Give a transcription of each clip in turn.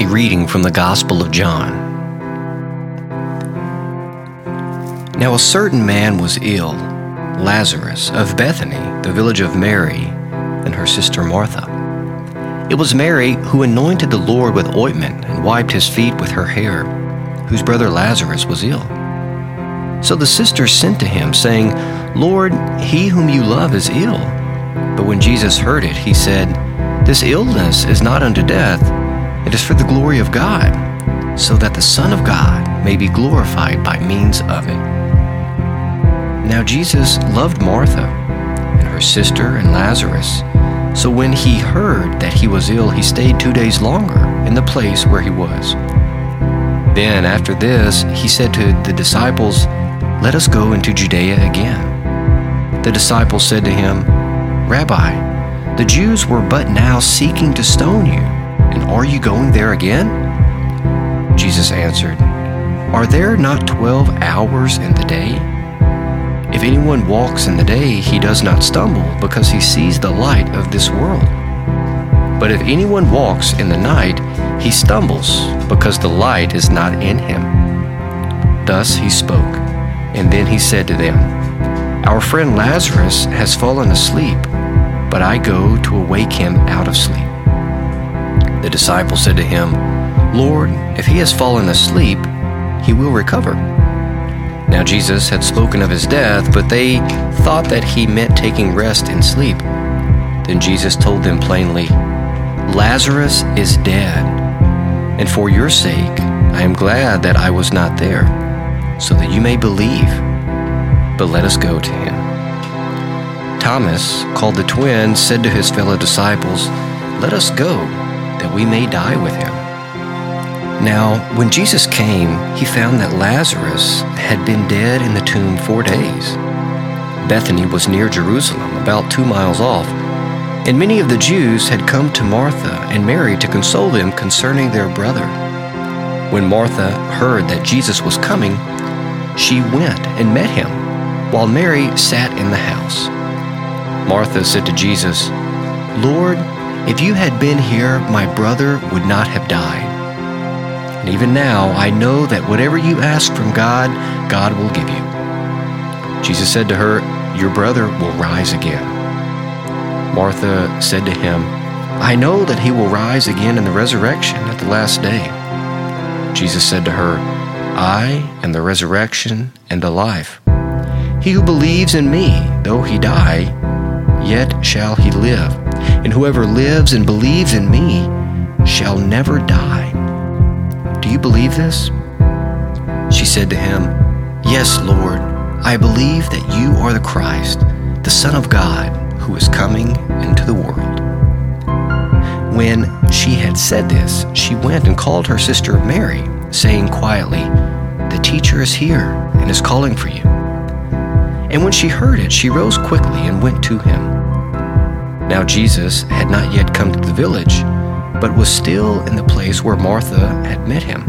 A reading from the Gospel of John. Now a certain man was ill, Lazarus, of Bethany, the village of Mary, and her sister Martha. It was Mary who anointed the Lord with ointment and wiped his feet with her hair, whose brother Lazarus was ill. So the sisters sent to him, saying, Lord, he whom you love is ill. But when Jesus heard it, he said, This illness is not unto death, it is for the glory of God, so that the Son of God may be glorified by means of it. Now Jesus loved Martha and her sister and Lazarus. So when he heard that he was ill, he stayed two days longer in the place where he was. Then after this, he said to the disciples, Let us go into Judea again. The disciples said to him, Rabbi, the Jews were but now seeking to stone you, and are you going there again? Jesus answered, Are there not twelve hours in the day? If anyone walks in the day, he does not stumble, because he sees the light of this world. But if anyone walks in the night, he stumbles, because the light is not in him. Thus he spoke, and then he said to them, Our friend Lazarus has fallen asleep but I go to awake him out of sleep. The disciple said to him, Lord, if he has fallen asleep, he will recover. Now Jesus had spoken of his death, but they thought that he meant taking rest in sleep. Then Jesus told them plainly, Lazarus is dead, and for your sake I am glad that I was not there, so that you may believe. But let us go to him. Thomas, called the twin, said to his fellow disciples, Let us go, that we may die with him. Now, when Jesus came, he found that Lazarus had been dead in the tomb four days. Bethany was near Jerusalem, about two miles off, and many of the Jews had come to Martha and Mary to console them concerning their brother. When Martha heard that Jesus was coming, she went and met him, while Mary sat in the house. Martha said to Jesus, Lord, if you had been here, my brother would not have died. And even now, I know that whatever you ask from God, God will give you. Jesus said to her, Your brother will rise again. Martha said to him, I know that he will rise again in the resurrection at the last day. Jesus said to her, I am the resurrection and the life. He who believes in me, though he die, yet shall he live. And whoever lives and believes in me shall never die. Do you believe this? She said to him, Yes, Lord, I believe that you are the Christ, the Son of God, who is coming into the world. When she had said this, she went and called her sister Mary, saying quietly, The teacher is here and is calling for you. And when she heard it, she rose quickly and went to him. Now Jesus had not yet come to the village, but was still in the place where Martha had met him.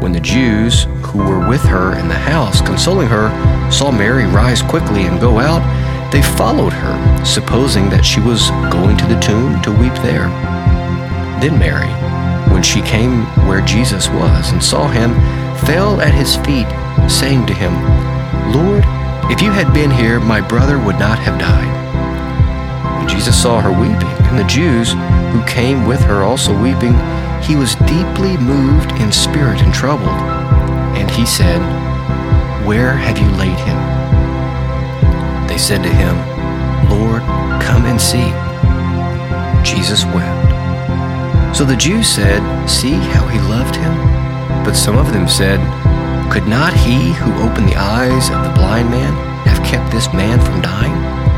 When the Jews who were with her in the house, consoling her, saw Mary rise quickly and go out, they followed her, supposing that she was going to the tomb to weep there. Then Mary, when she came where Jesus was and saw him, fell at his feet, saying to him, Lord, if you had been here, my brother would not have died. Jesus saw her weeping, and the Jews who came with her also weeping, he was deeply moved in spirit and troubled. And he said, Where have you laid him? They said to him, Lord, come and see. Jesus wept. So the Jews said, See how he loved him? But some of them said, Could not he who opened the eyes of the blind man have kept this man from dying?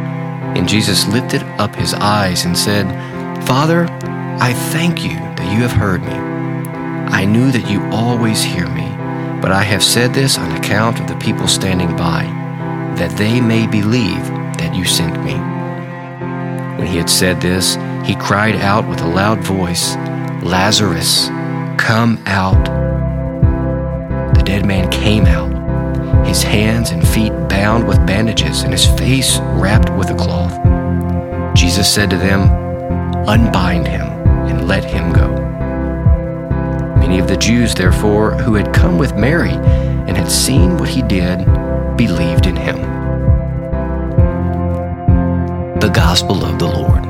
And Jesus lifted up his eyes and said, Father, I thank you that you have heard me. I knew that you always hear me, but I have said this on account of the people standing by, that they may believe that you sent me. When he had said this, he cried out with a loud voice, Lazarus, come out. The dead man came out, his hands and feet bound with bandages, and his face wrapped with a cloth. Jesus said to them, Unbind him and let him go. Many of the Jews, therefore, who had come with Mary and had seen what he did, believed in him. The Gospel of the Lord.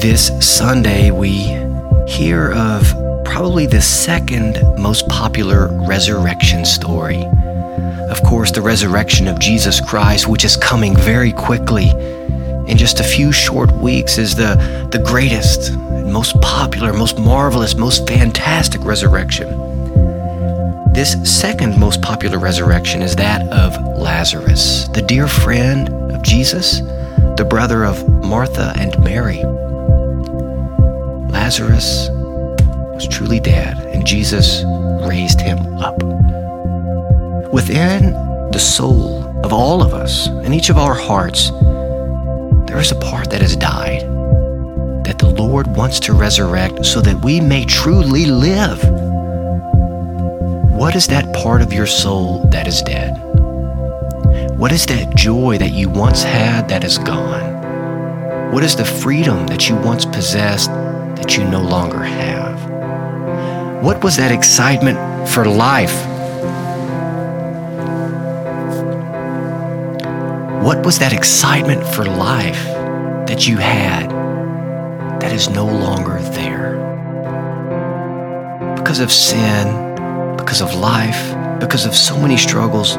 This Sunday, we hear of probably the second most popular resurrection story. Of course, the resurrection of Jesus Christ, which is coming very quickly in just a few short weeks, is the, the greatest, most popular, most marvelous, most fantastic resurrection. This second most popular resurrection is that of Lazarus, the dear friend of Jesus, the brother of Martha and Mary. Lazarus was truly dead, and Jesus raised him up. Within the soul of all of us, in each of our hearts, there is a part that has died that the Lord wants to resurrect so that we may truly live. What is that part of your soul that is dead? What is that joy that you once had that is gone? What is the freedom that you once possessed that you no longer have? What was that excitement for life What was that excitement for life that you had that is no longer there? Because of sin, because of life, because of so many struggles,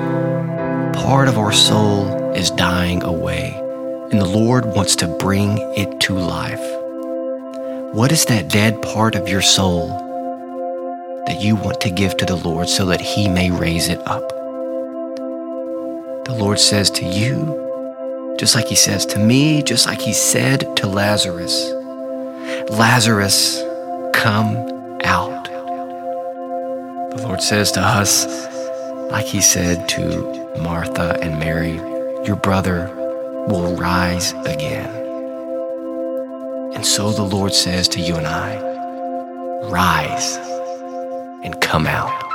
part of our soul is dying away, and the Lord wants to bring it to life. What is that dead part of your soul that you want to give to the Lord so that He may raise it up? The Lord says to you, just like He says to me, just like He said to Lazarus, Lazarus, come out. The Lord says to us, like He said to Martha and Mary, your brother will rise again. And so the Lord says to you and I, rise and come out.